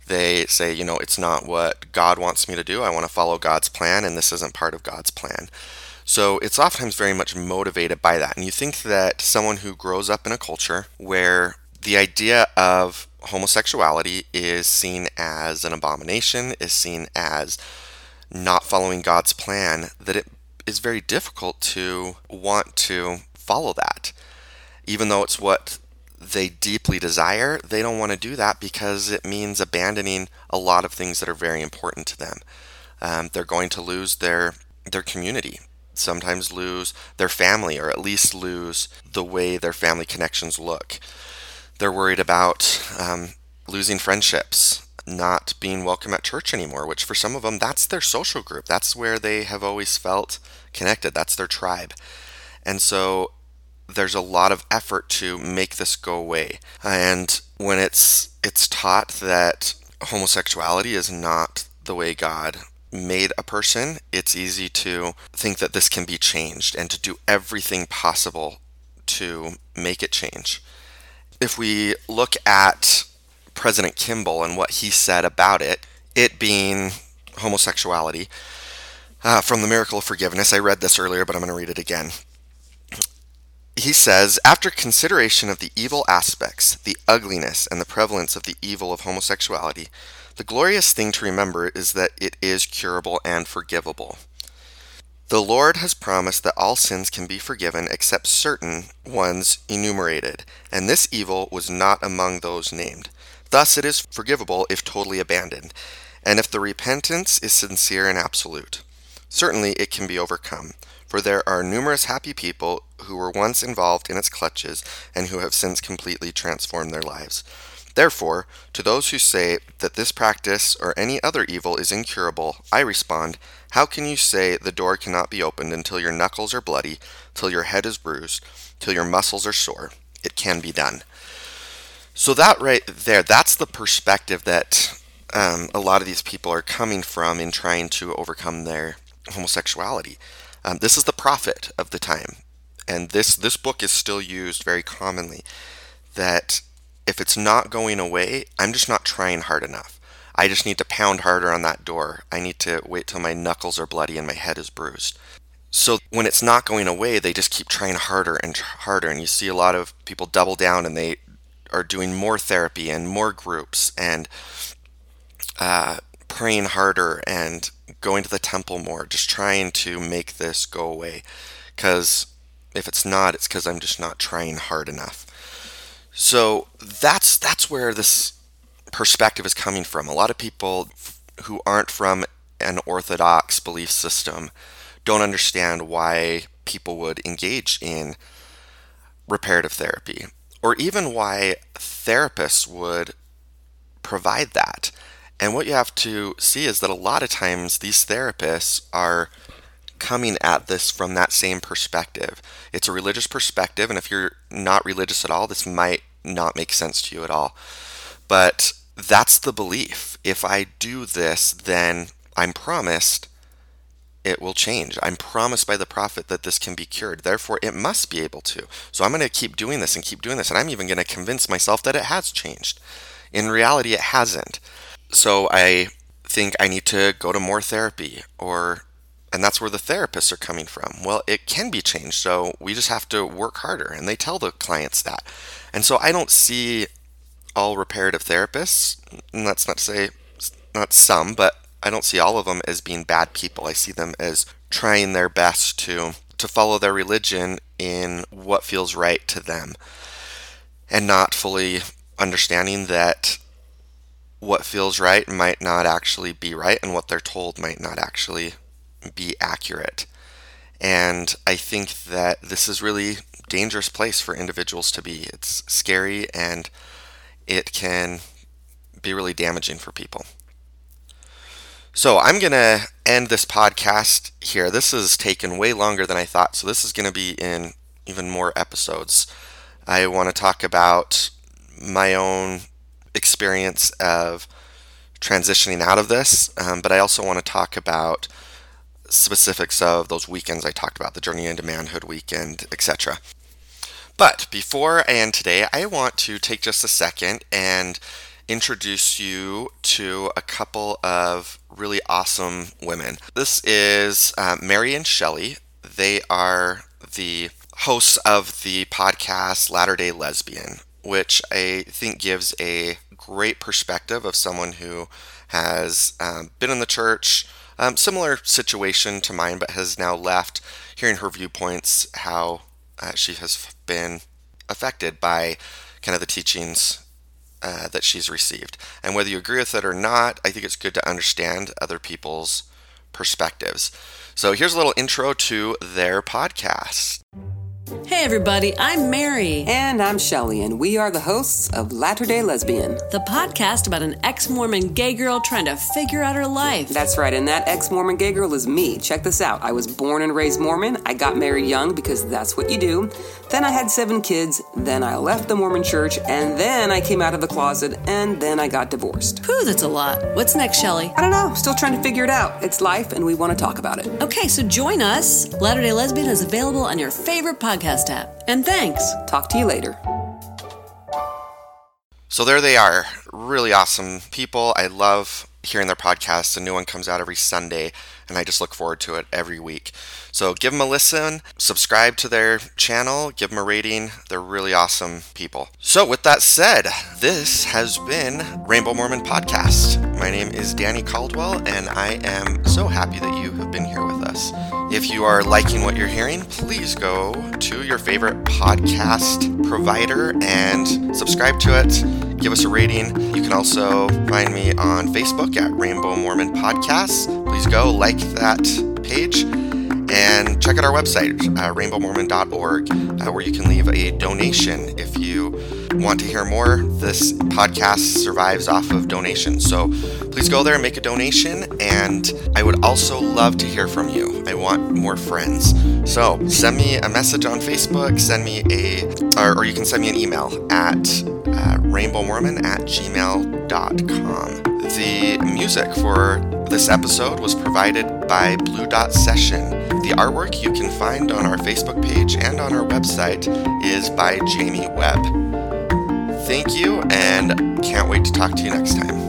They say, you know, it's not what God wants me to do. I want to follow God's plan, and this isn't part of God's plan. So it's oftentimes very much motivated by that. And you think that someone who grows up in a culture where the idea of homosexuality is seen as an abomination, is seen as not following God's plan, that it is very difficult to want to follow that, even though it's what they deeply desire, they don't want to do that because it means abandoning a lot of things that are very important to them. Um, they're going to lose their their community, sometimes lose their family, or at least lose the way their family connections look. They're worried about um, losing friendships, not being welcome at church anymore, which for some of them, that's their social group. That's where they have always felt connected. That's their tribe. And so there's a lot of effort to make this go away. And when it's it's taught that homosexuality is not the way God made a person, it's easy to think that this can be changed and to do everything possible to make it change. If we look at President Kimball and what he said about it, it being homosexuality, uh, from the Miracle of Forgiveness, I read this earlier, but I'm going to read it again he says, after consideration of the evil aspects, the ugliness, and the prevalence of the evil of homosexuality, the glorious thing to remember is that it is curable and forgivable. The Lord has promised that all sins can be forgiven except certain ones enumerated, and this evil was not among those named. Thus it is forgivable if totally abandoned, and if the repentance is sincere and absolute. Certainly it can be overcome for there are numerous happy people who were once involved in its clutches and who have since completely transformed their lives. Therefore, to those who say that this practice or any other evil is incurable, I respond, How can you say the door cannot be opened until your knuckles are bloody, till your head is bruised, till your muscles are sore? It can be done. So, that right there, that's the perspective that um, a lot of these people are coming from in trying to overcome their homosexuality. Um, this is the prophet of the time, and this this book is still used very commonly. That if it's not going away, I'm just not trying hard enough. I just need to pound harder on that door. I need to wait till my knuckles are bloody and my head is bruised. So when it's not going away, they just keep trying harder and harder, and you see a lot of people double down and they are doing more therapy and more groups and uh, praying harder and going to the temple more, just trying to make this go away. Because if it's not, it's because I'm just not trying hard enough. So that's that's where this perspective is coming from. A lot of people who aren't from an orthodox belief system don't understand why people would engage in reparative therapy or even why therapists would provide that. And what you have to see is that a lot of times these therapists are coming at this from that same perspective. It's a religious perspective, and if you're not religious at all, this might not make sense to you at all. But that's the belief. If I do this, then I'm promised it will change. I'm promised by the prophet that this can be cured. Therefore, it must be able to. So I'm going to keep doing this and keep doing this. And I'm even going to convince myself that it has changed. In reality, it hasn't so I think I need to go to more therapy or and that's where the therapists are coming from. Well, it can be changed, so we just have to work harder and they tell the clients that. And so I don't see all reparative therapists, and that's not to say not some, but I don't see all of them as being bad people. I see them as trying their best to to follow their religion in what feels right to them and not fully understanding that what feels right might not actually be right, and what they're told might not actually be accurate. And I think that this is really dangerous place for individuals to be. It's scary and it can be really damaging for people. So I'm going to end this podcast here. This has taken way longer than I thought, so this is going to be in even more episodes. I want to talk about my own experience of transitioning out of this, um, but I also want to talk about specifics of those weekends I talked about, the Journey into Manhood weekend, etc. But before I end today, I want to take just a second and introduce you to a couple of really awesome women. This is uh, Mary and Shelley. They are the hosts of the podcast Latter day Lesbian, which I think gives a great perspective of someone who has um, been in the church, um, similar situation to mine, but has now left. Hearing her viewpoints, how uh, she has been affected by kind of the teachings uh, that she's received. And whether you agree with it or not, I think it's good to understand other people's perspectives. So here's a little intro to their podcast. Hey, everybody, I'm Mary. And I'm Shelly, and we are the hosts of Latter day Lesbian. The podcast about an ex Mormon gay girl trying to figure out her life. That's right, and that ex Mormon gay girl is me. Check this out. I was born and raised Mormon. I got married young because that's what you do. Then I had seven kids. Then I left the Mormon church, and then I came out of the closet, and then I got divorced. Whew, that's a lot. What's next, Shelly? I don't know. Still trying to figure it out. It's life, and we want to talk about it. Okay, so join us. Latter day Lesbian is available on your favorite podcast app. And thanks. Talk to you later. So there they are. Really awesome people. I love hearing their podcasts. A new one comes out every Sunday, and I just look forward to it every week. So give them a listen, subscribe to their channel, give them a rating. They're really awesome people. So, with that said, this has been Rainbow Mormon Podcast. My name is Danny Caldwell, and I am so happy that you have been here with us. If you are liking what you're hearing, please go to your favorite podcast provider and subscribe to it. Give us a rating. You can also find me on Facebook at Rainbow Mormon Podcasts. Please go like that page and check out our website, uh, rainbowmormon.org, uh, where you can leave a donation if you want to hear more. This podcast survives off of donations. So please go there and make a donation. And I would also love to hear from you. I want more friends. So send me a message on Facebook, send me a, or, or you can send me an email at uh, rainbowmormon at gmail.com. The music for this episode was provided by Blue Dot Session. The artwork you can find on our Facebook page and on our website is by Jamie Webb. Thank you, and can't wait to talk to you next time.